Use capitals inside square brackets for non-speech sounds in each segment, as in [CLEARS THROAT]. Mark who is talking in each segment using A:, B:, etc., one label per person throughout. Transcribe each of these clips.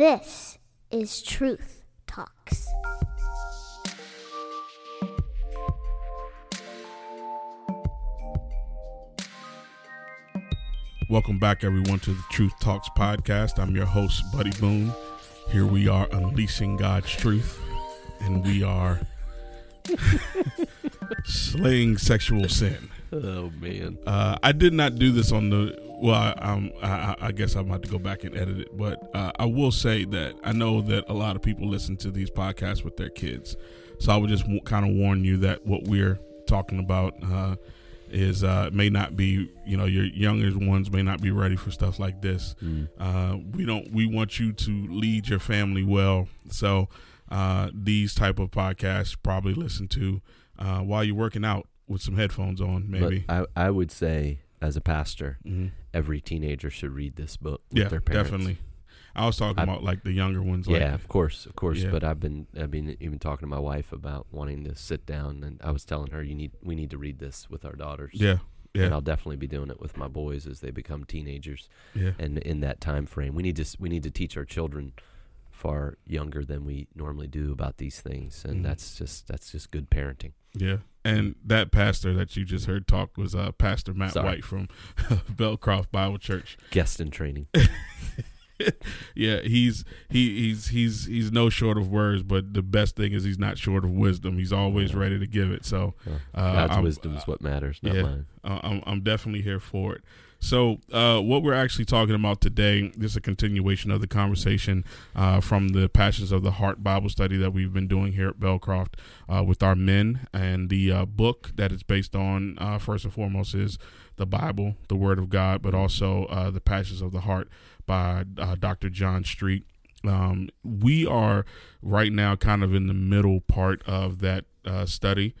A: This is Truth Talks.
B: Welcome back, everyone, to the Truth Talks podcast. I'm your host, Buddy Boone. Here we are unleashing God's truth, and we are [LAUGHS] slaying sexual sin.
C: Oh man,
B: Uh, I did not do this on the. Well, I, um, I, I guess I'm about to go back and edit it, but uh, I will say that I know that a lot of people listen to these podcasts with their kids, so I would just w- kind of warn you that what we're talking about uh, is uh, may not be, you know, your younger ones may not be ready for stuff like this. Uh, we don't. We want you to lead your family well, so uh, these type of podcasts probably listen to uh, while you're working out with some headphones on, maybe.
C: I, I would say, as a pastor,
B: hmm
C: every teenager should read this book with
B: Yeah,
C: their parents.
B: definitely. I was talking
C: I-
B: about like the younger ones. Like,
C: yeah, of course, of course.
B: Yeah.
C: But I've been, I've been even talking to my wife about wanting to sit down, and I was telling her, you need, we need to read this with our daughters.
B: yeah,
C: And
B: yeah,
C: I'll definitely be doing it with my boys as they become teenagers,
B: yeah,
C: and in that time frame, we need to, we need to teach our children far younger than we normally do about these things, and
B: Mhm.
C: that's just, that's just good parenting.
B: yeah. And that pastor that you just heard talk was uh, Pastor Matt
C: Sorry.
B: White from [LAUGHS] Belcroft Bible Church.
C: Guest in training. [LAUGHS]
B: Yeah, he's he he's he's he's no short of words, but the best thing is he's not short of wisdom. He's always
C: Yeah.
B: ready to give it. So uh,
C: God's
B: I'm-
C: wisdom is what matters, not
B: yeah.
C: mine.
B: I'm, I'm definitely here for it. So, uh, what we're actually talking about today is a continuation of the conversation uh, from the Passions of the Heart Bible study that we've been doing here at Belcroft uh, with our men. And the uh, book that it's based on, uh, first and foremost, is the Bible, the Word of God, but also uh, the Passions of the Heart by Dr. John Street. Um, we are right now kind of in the middle part of that study.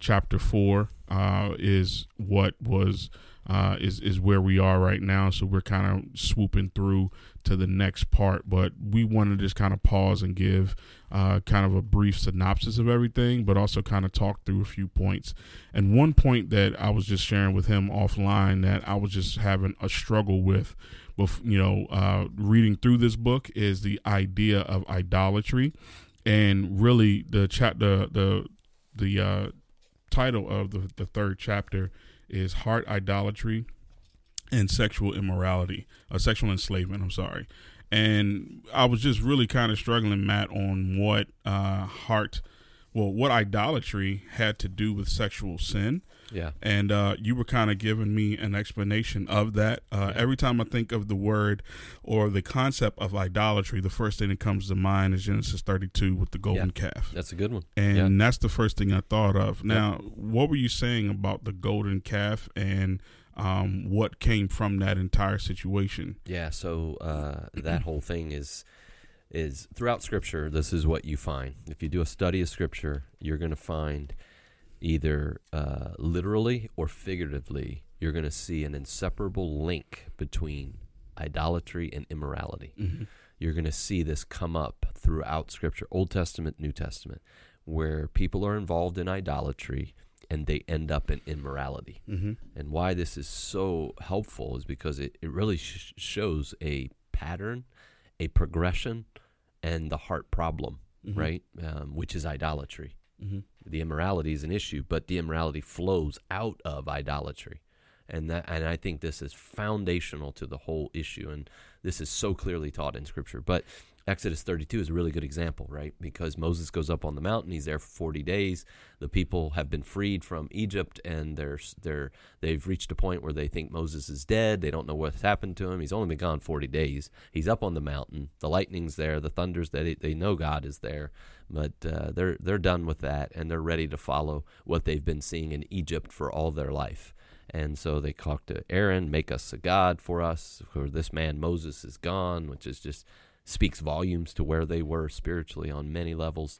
B: Chapter four uh, is what was uh, is is where we are right now. So we're kind of swooping through to the next part, but we want to just kind of pause and give uh, kind of a brief synopsis of everything, but also kind of talk through a few points. And one point that I was just sharing with him offline that I was just having a struggle with, with you know, uh, reading through this book is the idea of idolatry, and really the chat the the the uh, title of the, the third chapter is heart idolatry and sexual immorality uh, sexual enslavement i'm sorry. And i was just really kind of struggling matt on what uh, heart well what idolatry had to do with sexual sin
C: Yeah.
B: and uh, you were kind of giving me an explanation of that. Uh, every time I think of the word or the concept of idolatry, the first thing that comes to mind is Genesis 32 with the golden calf.
C: That's a good one.
B: And
C: Yeah.
B: that's the first thing I thought of. Now, what were you saying about the golden calf and um, what came from that entire situation?
C: Yeah, so uh, that whole thing is is throughout Scripture. This is what you find. If you do a study of Scripture, you're going to find either uh, literally or figuratively, you're going to see an inseparable link between idolatry and immorality.
B: Mm-hmm.
C: You're going to see this come up throughout Scripture, Old Testament, New Testament, where people are involved in idolatry and they end up in immorality.
B: Mm-hmm.
C: And why this is so helpful is because it, it really sh- shows a pattern, a progression, and the heart problem,
B: Mhm.
C: right? Um, which is idolatry.
B: Mm-hmm.
C: The immorality is an issue, but the immorality flows out of idolatry. And that, and I think this is foundational to the whole issue, and this is so clearly taught in Scripture. But Exodus 32 is a really good example, right? Because Moses goes up on the mountain, he's there for 40 days. The people have been freed from Egypt, and they're they're they've reached a point where they think Moses is dead. They don't know what's happened to him. He's only been gone 40 days. He's up on the mountain. The lightning's there. The thunder's. They, they know God is there, but uh, they're they're done with that, and they're ready to follow what they've been seeing in Egypt for all their life. And so they talk to Aaron, make us a god for us, for this man Moses is gone, which is just speaks volumes to where they were spiritually on many levels.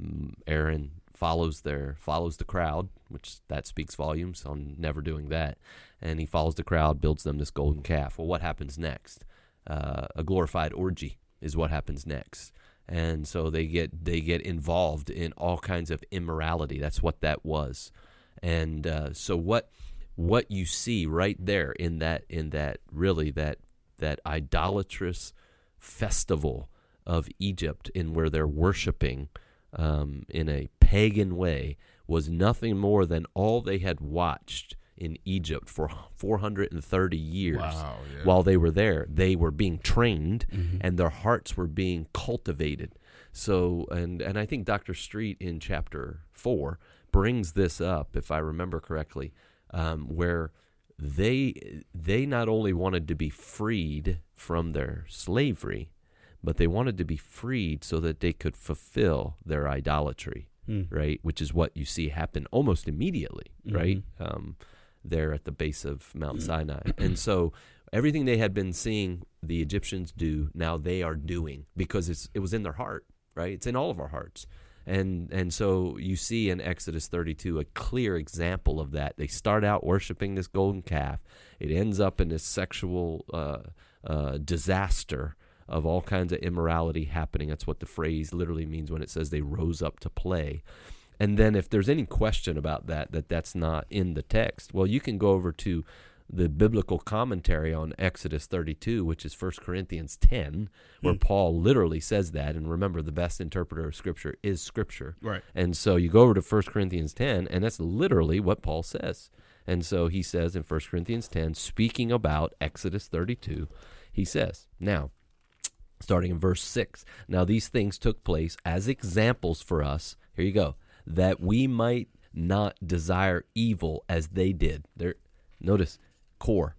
C: Um, Aaron follows their follows the crowd, which that speaks volumes on never doing that. And he follows the crowd, builds them this golden calf. Well, what happens next? Uh, a glorified orgy is what happens next. And so they get they get involved in all kinds of immorality. That's what that was. And uh, so what what you see right there in that in that really that that idolatrous festival of Egypt in where they're worshiping um, in a pagan way was nothing more than all they had watched in Egypt for 430 years
B: Wow. Yeah.
C: while they were there. They were being trained
B: Mhm.
C: and their hearts were being cultivated. So, and and I think Dr. Street in chapter four brings this up, if I remember correctly, um, where they they not only wanted to be freed from their slavery, but they wanted to be freed so that they could fulfill their idolatry
B: Hmm.
C: right? Which is what you see happen almost immediately,
B: Mhm.
C: right? Um, there at the base of Mount Sinai. [CLEARS THROAT] and so everything they had been seeing the Egyptians do, now they are doing because it's it was in their heart, right? It's in all of our hearts. And and so you see in Exodus 32 a clear example of that. They start out worshiping this golden calf. It ends up in this sexual uh, uh, disaster of all kinds of immorality happening. That's what the phrase literally means when it says they rose up to play. And then if there's any question about that, that that's not in the text, well, you can go over to the biblical commentary on Exodus 32, which is 1 Corinthians 10, where
B: Hmm.
C: Paul literally says that. And remember, the best interpreter of Scripture is Scripture.
B: Right.
C: And so you go over to 1 Corinthians 10, and that's literally what Paul says. And so he says in 1 Corinthians 10, speaking about Exodus 32, he says, Now, starting in verse 6, now these things took place as examples for us. Here you go. That we might not desire evil as they did. There, notice, core,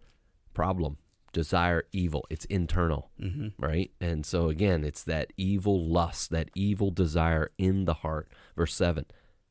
C: problem, desire evil. It's internal
B: Mm-hmm.
C: right? And so again, it's that evil lust, that evil desire in the heart. Verse 7,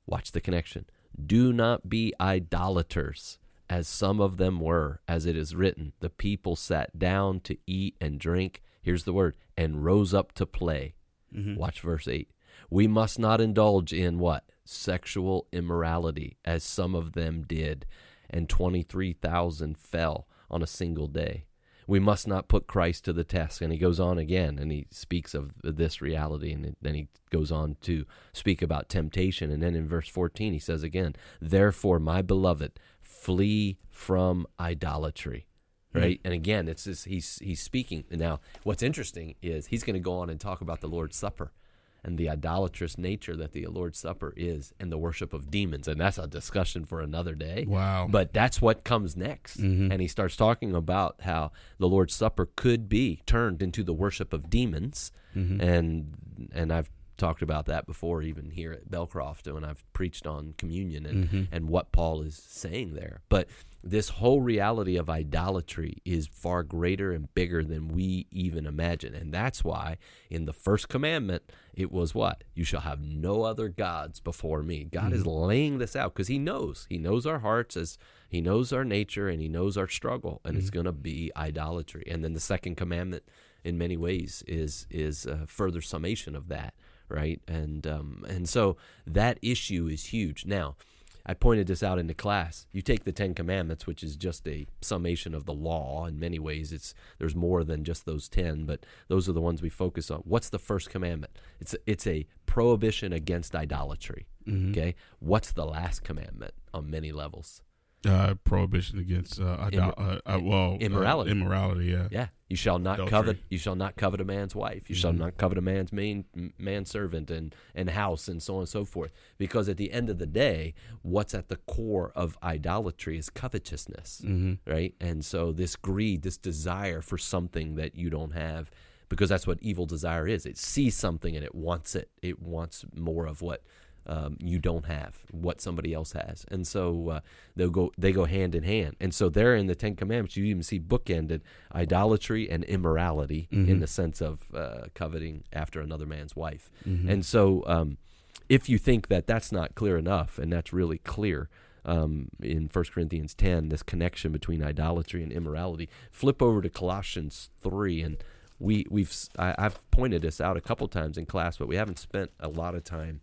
C: watch the connection. Do not be idolaters, as some of them were, as it is written. The people sat down to eat and drink. Here's the word, and rose up to play.
B: Mm-hmm.
C: Watch verse 8. We must not indulge in what? Sexual immorality, as some of them did, and 23,000 fell on a single day. We must not put Christ to the test. And he goes on again and he speaks of this reality. And then he goes on to speak about temptation. And then in verse 14, he says again, Therefore, my beloved, flee from idolatry right? And again, it's this, he's he's speaking now. What's interesting is he's going to go on and talk about the Lord's Supper and the idolatrous nature that the Lord's Supper is, and the worship of demons, and that's a discussion for another day.
B: Wow.
C: But that's what comes next,
B: Mhm.
C: and he starts talking about how the Lord's Supper could be turned into the worship of demons,
B: Mhm.
C: and and I've talked about that before, even here at Belcroft when I've preached on communion and
B: Mhm.
C: and what Paul is saying there. But this whole reality of idolatry is far greater and bigger than we even imagine. And that's why in the first commandment, it was what? You shall have no other gods before me. God is laying this out because He knows. He knows our hearts as He knows our nature and He knows our struggle. And it's going to be idolatry. And then the second commandment, in many ways, is is a further summation of that. Right, and um, and so that issue is huge. Now, I pointed this out in the class. You take the Ten Commandments, which is just a summation of the law. In many ways, it's there's more than just those ten, but those are the ones we focus on. What's the first commandment? It's it's a prohibition against idolatry.
B: Mhm.
C: Okay, what's the last commandment on many levels?
B: Uh, prohibition against uh, idol-
C: Immor-
B: uh, uh, well, uh,
C: immorality.
B: immorality. Yeah.
C: Yeah, you shall not
B: Adultery.
C: covet. You shall not covet a man's wife. You shall
B: Mhm.
C: not covet a man's main man servant and and house and so on and so forth. Because at the end of the day, what's at the core of idolatry is covetousness,
B: Mm-hmm.
C: right? And so this greed, this desire for something that you don't have, because that's what evil desire is. It sees something and it wants it. It wants more of what. Um, you don't have what somebody else has, and so uh, they'll go. They go hand in hand, and so there in the Ten Commandments, you even see bookended idolatry and immorality in
B: Mhm.
C: the sense of uh, coveting after another man's wife.
B: Mhm.
C: And so, um, if you think that that's not clear enough, and that's really clear um, in 1 Corinthians 10, this connection between idolatry and immorality, flip over to Colossians 3, and we we've I, have pointed this out a couple times in class, but we haven't spent a lot of time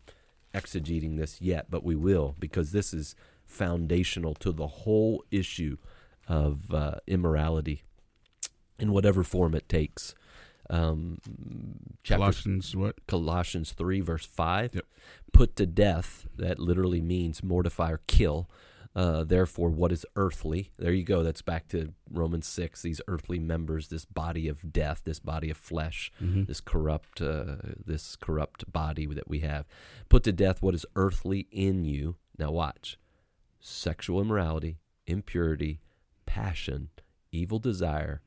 C: exegeting this yet, but we will because this is foundational to the whole issue of uh, immorality in whatever form it takes. Um, chapter
B: Colossians what?
C: Colossians 3, verse 5.
B: Yep.
C: Put to death, that literally means mortify or kill, uh, therefore, what is earthly? There you go. That's back to Romans 6. These earthly members, this body of death, this body of flesh, this corrupt, uh, this corrupt body that we have. Put to death what is earthly in you. Now, watch sexual immorality, impurity, passion, evil desire,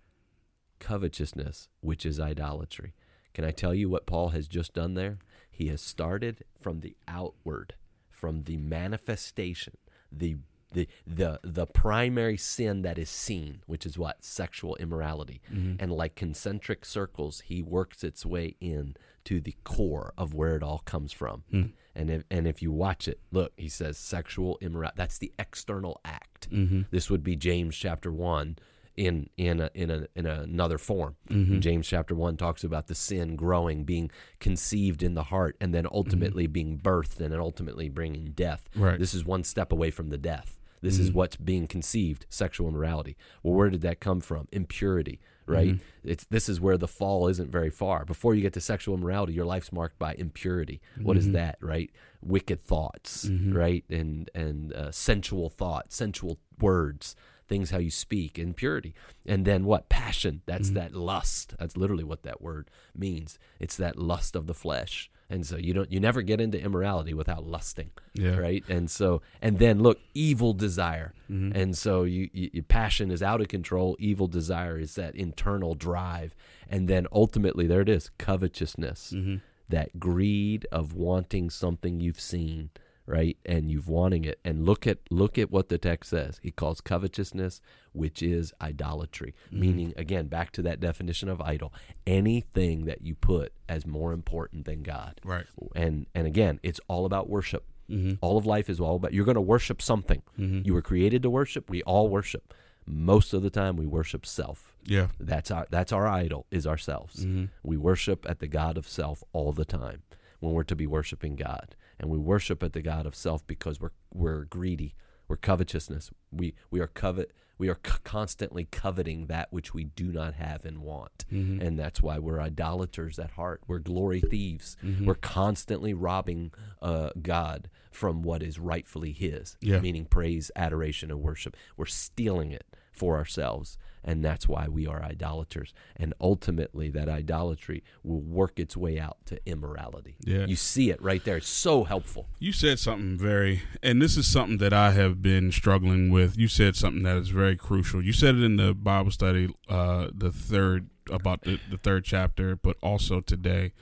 C: covetousness, which is idolatry. Can I tell you what Paul has just done there? He has started from the outward, from the manifestation, the the the the primary sin that is seen, which is what sexual immorality, mm-hmm. and like concentric circles, he works its way in to the core of where it all comes from. Hmm. And if and if you watch it, look, he says sexual immorality. That's the external act. Mm-hmm. This would be James chapter one in in a, in a, in another form. Mm-hmm. James chapter one talks about the sin growing, being conceived in the heart, and then ultimately being birthed, and then ultimately bringing death.
B: Right.
C: This is one step away from the death. This is mm-hmm. what's being conceived, sexual immorality. Well, where did that come from? Impurity, right? Mm-hmm. It's this is where the fall isn't very far. Before you get to sexual immorality, your life's marked by impurity. What is mm-hmm. that, right? Wicked thoughts, right? And and uh, sensual thoughts, sensual words, things how you speak, impurity. And then what? Passion. That's that lust. That's literally what that word means. It's that lust of the flesh. And so you don't you never get into immorality without lusting
B: Yeah.
C: right? And so and then look evil desire. Mm-hmm. And so you, you your passion is out of control. Evil desire is that internal drive. And then ultimately there it is covetousness. Mm-hmm. That greed of wanting something you've seen right? And you've wanting it. And look at look at what the text says. He calls covetousness which is idolatry. Mm-hmm. Meaning again back to that definition of idol anything that you put as more important than god.
B: Right.
C: and and again it's all about worship. Mm-hmm. All of life is all about you're going to worship something. Mm-hmm. You were created to worship. We all worship. Most of the time we worship self.
B: Yeah.
C: that's our that's our idol is ourselves. We worship at the god of self all the time when we're to be worshiping god and we worship at the god of self because we're we're greedy. We're covetousness. We we are covet we are c- constantly coveting that which we do not have and want. And that's why we're idolaters at heart. We're glory thieves. We're constantly robbing uh, god from what is rightfully his
B: Yeah.
C: meaning praise adoration and worship. We're stealing it for ourselves and that's why we are idolaters and ultimately that idolatry will work its way out to immorality
B: Yeah.
C: you see it right there it's so helpful
B: You said something very, and this is something that I have been struggling with. You said something that is very crucial. You said it in the Bible study, uh, the third about the, the third chapter, but also today.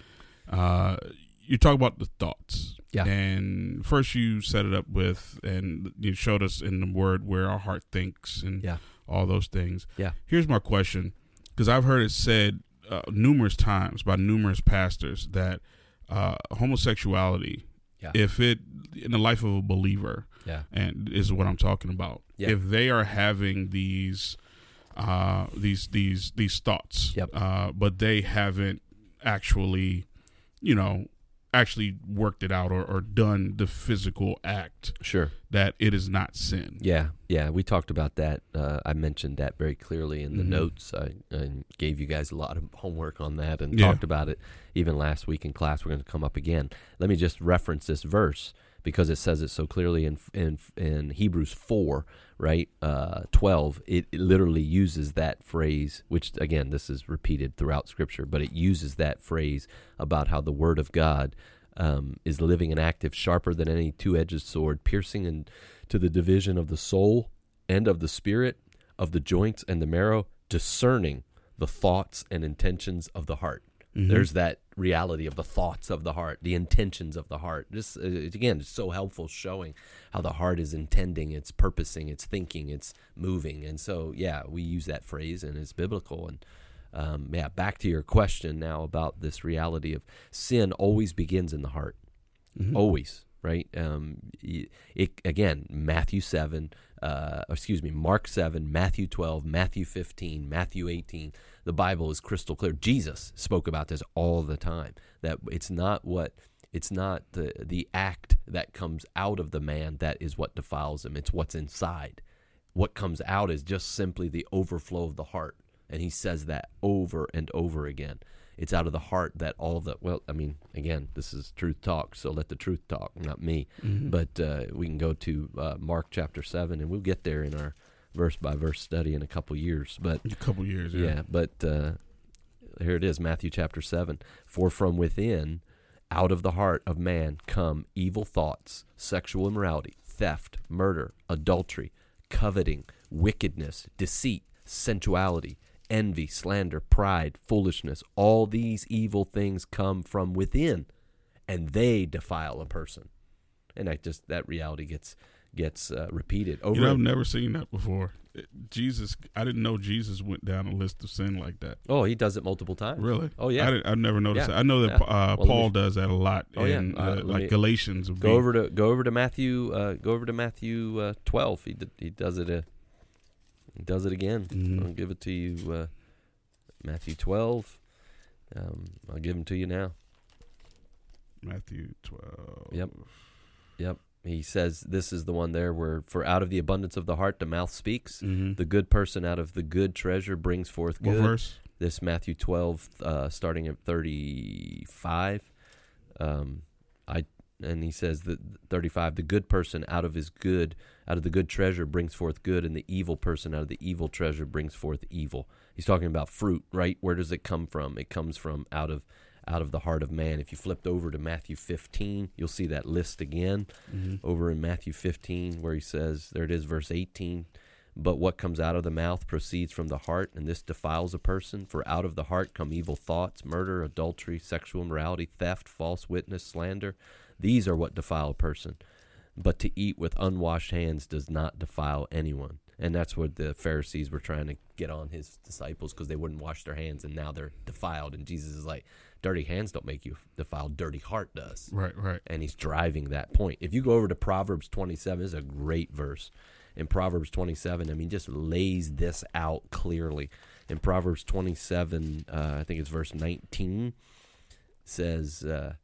B: Uh, you talk about the thoughts.
C: Yeah.
B: And first you set it up with, and you showed us in the word where our heart thinks and
C: Yeah.
B: All those things.
C: Yeah.
B: Here's my question, because I've heard it said uh, numerous times by numerous pastors that uh, homosexuality,
C: Yeah.
B: if it in the life of a believer,
C: yeah
B: and is what I'm talking about.
C: Yeah.
B: If they are having these, uh, these these these thoughts,
C: Yep.
B: uh, but they haven't actually, you know, actually worked it out or, or done the physical act,
C: sure
B: that it is not sin.
C: Yeah, yeah, we talked about that. Uh, I mentioned that very clearly in the
B: Mhm.
C: notes. I, I gave you guys a lot of homework on that and
B: Yeah.
C: talked about it even last week in class. We're going to come up again. Let me just reference this verse because it says it so clearly in in, in Hebrews four, right, uh, twelve. It, it literally uses that phrase, which again, this is repeated throughout Scripture, but it uses that phrase about how the Word of God um, is living and active, sharper than any two-edged sword, piercing into the division of the soul and of the spirit, of the joints and the marrow, discerning the thoughts and intentions of the heart. There's that reality of the thoughts of the heart, the intentions of the heart. This uh, again, it's so helpful showing how the heart is intending, it's purposing, it's thinking, it's moving. And so, yeah, we use that phrase and it's biblical. And um, yeah, back to your question now about this reality of sin always begins in the heart always right? Um it again matthew 7 uh excuse me mark 7 matthew 12 matthew 15 matthew 18 the bible is crystal clear. Jesus spoke about this all the time that it's not what it's not the the act that comes out of the man that is what defiles him. It's what's inside. What comes out is just simply the overflow of the heart. And he says that over and over again It's out of the heart that all the well, I mean, again, this is truth talk, so let the truth talk, not me.
B: Mhm.
C: But uh, we can go to uh, Mark chapter seven, and we'll get there in our verse by verse study in a couple years. But
B: a couple years.
C: yeah,
B: Yeah.
C: but uh, here it is, Matthew chapter seven. For from within, out of the heart of man, come evil thoughts, sexual immorality, theft, murder, adultery, coveting, wickedness, deceit, sensuality, envy, slander, pride, foolishness. All these evil things come from within, and they defile a person. And I just that reality gets gets uh, repeated over.
B: You know, I've never seen that before. Jesus, I didn't know Jesus went down a list of sin like that.
C: oh, he does it multiple times.
B: Really?
C: Oh, yeah.
B: I I've never noticed
C: Yeah.
B: that. I know that
C: Yeah.
B: uh,
C: Well,
B: Paul
C: me-
B: does that a lot
C: Oh, yeah. Uh,
B: uh, like
C: me-
B: Galatians.
C: Go over to go over to Matthew. Uh, go over to Matthew uh, twelve. He he does it. He does it again.
B: Mhm.
C: I'll give it to you. Uh, Matthew twelve. Um, I'll give them to you now.
B: Matthew twelve.
C: Yep. Yep. He says this is the one there where for out of the abundance of the heart the mouth speaks.
B: Mm-hmm.
C: The good person out of the good treasure brings forth
B: what
C: good.
B: verse?
C: This Matthew twelve, uh, starting at thirty five. Um, I and he says that thirty five. The good person out of his good, out of the good treasure brings forth good, and the evil person out of the evil treasure brings forth evil. He's talking about fruit, right? Where does it come from? It comes from out of out of the heart of man. If you flipped over to Matthew 15, you'll see that list again
B: Mm-hmm.
C: over in Matthew 15 where he says, there it is, verse 18. But what comes out of the mouth proceeds from the heart, and this defiles a person. For out of the heart come evil thoughts, murder, adultery, sexual immorality, theft, false witness, slander. These are what defile a person. But to eat with unwashed hands does not defile anyone. And that's what the Pharisees were trying to get on his disciples because they wouldn't wash their hands, and now they're defiled. And Jesus is like, dirty hands don't make you defiled, dirty heart does
B: Right, right.
C: and he's driving that point. If you go over to Proverbs 27, this is a great verse. In Proverbs 27, I mean, just lays this out clearly. In Proverbs 27, uh, I think it's verse 19, says, uh,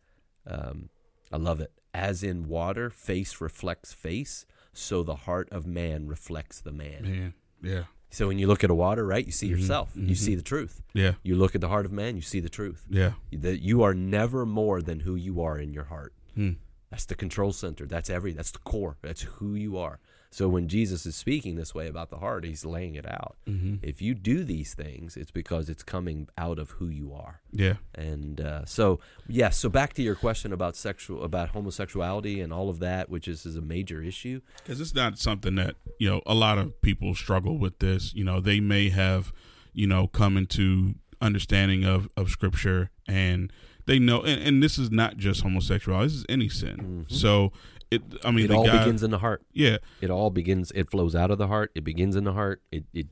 C: um, I love it. As in water, face reflects face, so the heart of man reflects the man.
B: Man, yeah,
C: So when you look at a water, right, you see
B: Mhm,
C: yourself, you
B: mhm.
C: see the truth.
B: yeah,
C: You look at the heart of man, you see the truth.
B: yeah.
C: That you are never more than who you are in your heart.
B: Hmm.
C: That's the control center. That's every. That's the core. That's who you are. So when Jesus is speaking this way about the heart, he's laying it out.
B: Mm-hmm.
C: If you do these things, it's because it's coming out of who you are.
B: Yeah,
C: And uh, so, yes. so back to your question about sexual, about homosexuality and all of that, which is, is a major issue.
B: because it's not something that you know a lot of people struggle with. This, you know, they may have, you know, come into understanding of of scripture and they know, and, and this is not just homosexuality. This is any sin.
C: Mhm.
B: So it, I mean,
C: it all
B: guy,
C: begins in the heart.
B: yeah,
C: It all begins. It flows out of the heart. It begins in the heart. It, it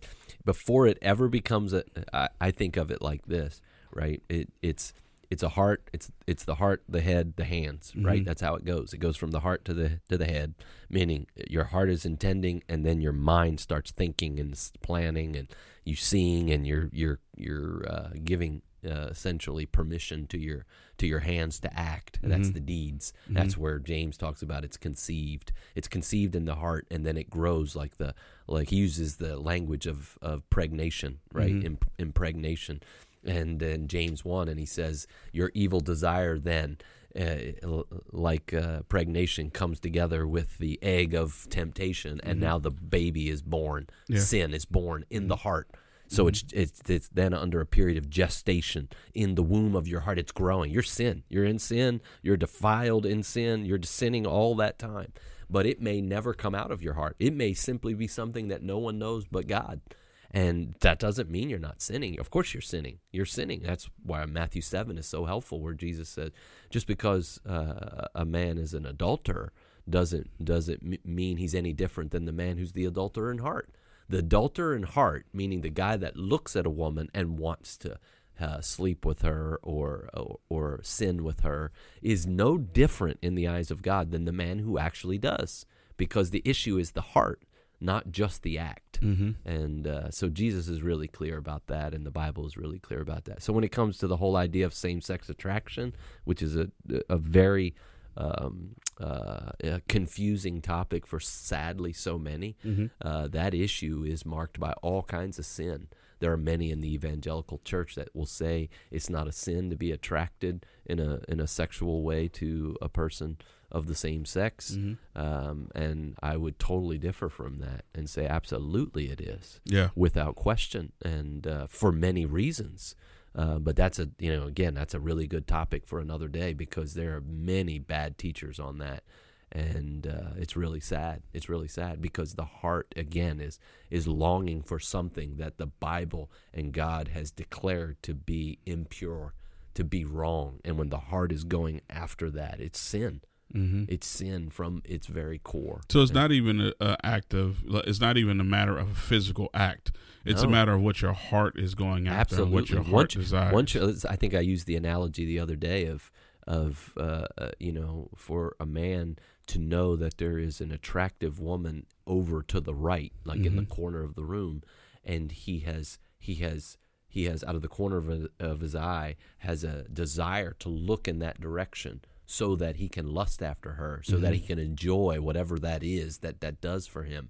C: before it ever becomes a. I, I think of it like this, right? It it's it's a heart. It's it's the heart, the head, the hands, right?
B: Mhm.
C: That's how it goes. It goes from the heart to the to the head, meaning your heart is intending, and then your mind starts thinking and planning, and you seeing, and you're you're you're uh, giving. Uh, essentially, permission to your to your hands to act. That's
B: Mhm.
C: the deeds.
B: Mhm.
C: That's where James talks about it's conceived. It's conceived in the heart, and then it grows like the like he uses the language of of pregnation, right?
B: Mhm.
C: Imp- impregnation, and then James one, and he says your evil desire then. Uh, like uh, pregnation comes together with the egg of temptation, and
B: Mhm.
C: now the baby is born.
B: Yeah.
C: Sin is born in the
B: Mhm.
C: heart. So
B: Mhm.
C: it's it's it's then under a period of gestation in the womb of your heart. It's growing. You're sin. You're in sin. You're defiled in sin. You're sinning all that time. But it may never come out of your heart. It may simply be something that no one knows but God. And that doesn't mean you're not sinning. Of course, you're sinning. You're sinning. That's why Matthew 7 is so helpful, where Jesus says, just because uh, a man is an adulterer doesn't, doesn't mean he's any different than the man who's the adulterer in heart. The adulterer in heart, meaning the guy that looks at a woman and wants to uh, sleep with her or, or or sin with her, is no different in the eyes of God than the man who actually does, because the issue is the heart, not just the act.
B: Mm-hmm.
C: And uh, so Jesus is really clear about that, and the Bible is really clear about that. So when it comes to the whole idea of same-sex attraction, which is a a very um, uh, a confusing topic for sadly so many,
B: Mm-hmm.
C: uh, that issue is marked by all kinds of sin. There are many in the evangelical church that will say it's not a sin to be attracted in a in a sexual way to a person of the same sex,
B: Mhm.
C: um, and I would totally differ from that and say absolutely it is
B: Yeah.
C: without question, and uh, for many reasons. Uh, but that's a you know again that's a really good topic for another day because there are many bad teachers on that, and uh, it's really sad. It's really sad because the heart again is is longing for something that the Bible and God has declared to be impure, to be wrong, and when the heart is going after that, it's sin.
B: Mm-hmm.
C: It's sin from its very core.
B: So it's not even a, a act of. It's not even a matter of a physical act. It's a matter of what your heart is going after, and what your heart
C: once,
B: desires.
C: once you- I think I used the analogy the other day of of uh, uh, you know for a man to know that there is an attractive woman over to the right, like in the
B: Mhm.
C: corner of the room, and he has he has he has out of the corner of, a, of his eye has a desire to look in that direction so that he can lust after her so that he can enjoy whatever that is that that does for him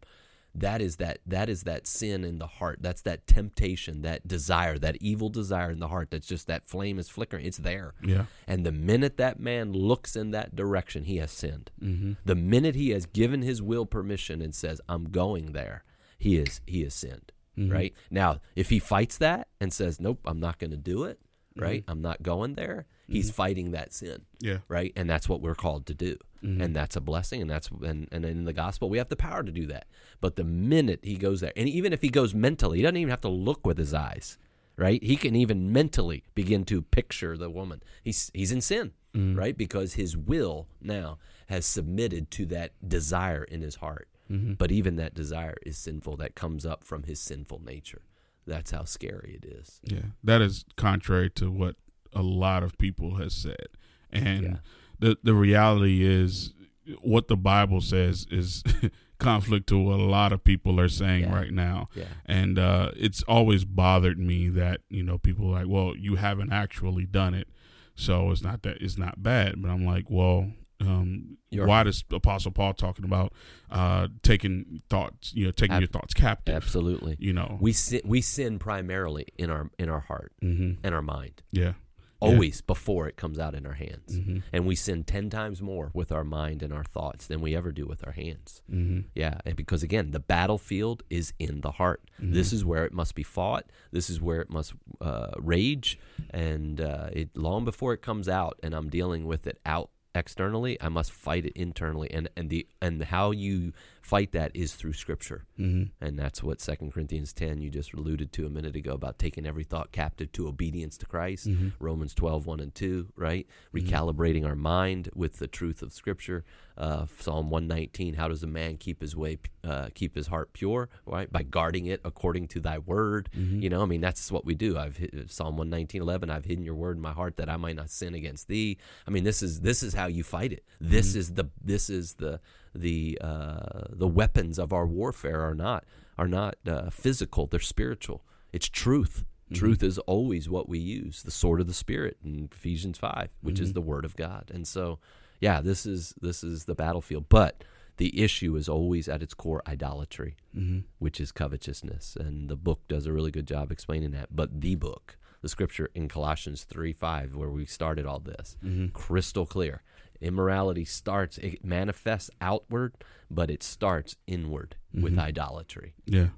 C: that is that that is that sin in the heart that's that temptation that desire that evil desire in the heart that's just that flame is flickering it's there
B: yeah.
C: and the minute that man looks in that direction he has sinned
B: Mm-hmm.
C: the minute he has given his will permission and says i'm going there he is he has sinned
B: Mhm.
C: right now if he fights that and says nope i'm not going to do it
B: Mm-hmm.
C: right i'm not going there he's fighting that sin
B: Yeah.
C: right? And that's what we're called to do.
B: Mhm.
C: and that's a blessing and that's and, and in the gospel we have the power to do that. But the minute he goes there and even if he goes mentally he doesn't even have to look with his eyes right? He can even mentally begin to picture the woman. He's he's in sin
B: Mm-hmm.
C: right? Because his will now has submitted to that desire in his heart.
B: Mm-hmm.
C: but even that desire is sinful. That comes up from his sinful nature. That's how scary it is.
B: Yeah, that is contrary to what a lot of people has said, and
C: Yeah.
B: the the reality is what the Bible says is [LAUGHS] conflict to what a lot of people are saying
C: Yeah.
B: right now,
C: yeah
B: and uh, it's always bothered me that you know people are like, well, you haven't actually done it, so it's not that it's not bad, but I'm like, well. Um, why does Apostle Paul talking about uh, taking thoughts, you know, taking
C: Ab-
B: your thoughts captive?
C: absolutely
B: You know,
C: we sin, we sin primarily in our in our heart
B: hmm
C: and our mind
B: yeah,
C: always before it comes out in our hands.
B: Hmm
C: and we sin 10 times more with our mind and our thoughts than we ever do with our hands.
B: Hmm
C: yeah and because again the battlefield is in the heart.
B: Mm-hmm.
C: this is where it must be fought. This is where it must uh, rage. And uh, it long before it comes out and i'm dealing with it out externally i must fight it internally. And and the and how you fight that is through scripture
B: hmm
C: and that's what Second Corinthians 10 you just alluded to a minute ago about taking every thought captive to obedience to Christ.
B: Mm-hmm.
C: Romans 12, 1 and 2, right? Recalibrating our mind with the truth of Scripture. Uh, Psalm 119, how does a man keep his way, uh, keep his heart pure, right? By guarding it according to thy word.
B: Mm-hmm.
C: You know, I mean, that's what we do. I've hid, Psalm 119, 11, I've hidden your word in my heart that I might not sin against thee. I mean, this is, this is how you fight it. This is the, this is the, the uh, the weapons of our warfare are not are not uh, physical; they're spiritual. It's truth. Truth is always what we use. The sword of the spirit in Ephesians five, which is the word of God. And so, yeah, this is this is the battlefield. But the issue is always at its core idolatry,
B: hmm
C: which is covetousness. And the book does a really good job explaining that. But the book, the scripture in Colossians three five, where we started all this,
B: hmm
C: crystal clear. Immorality starts, it manifests outward, but it starts inward with idolatry.
B: Yeah.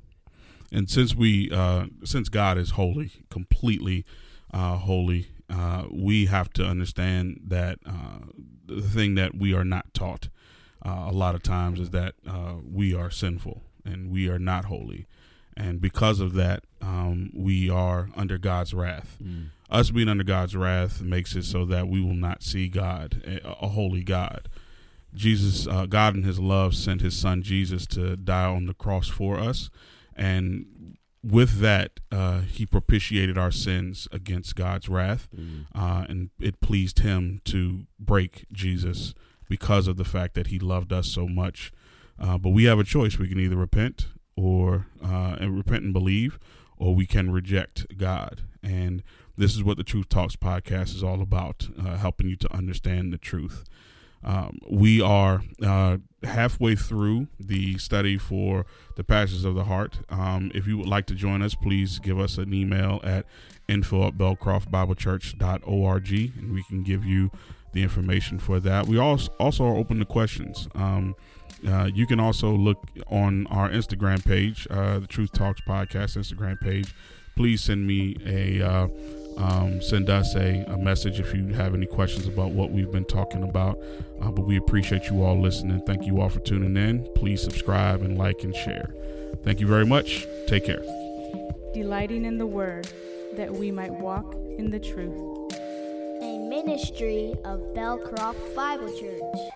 B: And since we, uh, since God is holy, completely uh, holy, uh, we have to understand that uh, the thing that we are not taught uh, a lot of times is that uh, we are sinful and we are not holy. And because of that, um, we are under God's wrath. Us being under God's wrath makes it so that we will not see God, a, a holy God. Jesus, uh, God in His love, sent His Son Jesus to die on the cross for us, and with that, uh, He propitiated our sins against God's wrath, uh, and it pleased Him to break Jesus because of the fact that He loved us so much. Uh, but we have a choice: we can either repent or uh, and repent and believe, or we can reject God. And this is what the Truth Talks podcast is all about: uh, helping you to understand the truth. Um, we are uh, halfway through the study for the passions of the heart. Um, if you would like to join us, please give us an email at info at belcroftbiblechurch.org and we can give you the information for that. We also also are open to questions. Um, uh, you can also look on our Instagram page, uh, the Truth Talks Podcast Instagram page. Please send me a uh, um, send us a, a, message if you have any questions about what we've been talking about. Uh, but we appreciate you all listening. Thank you all for tuning in. Please subscribe and like and share. Thank you very much. Take care.
D: Delighting in the Word that we might walk in the truth.
A: A ministry of Belcroft Bible Church.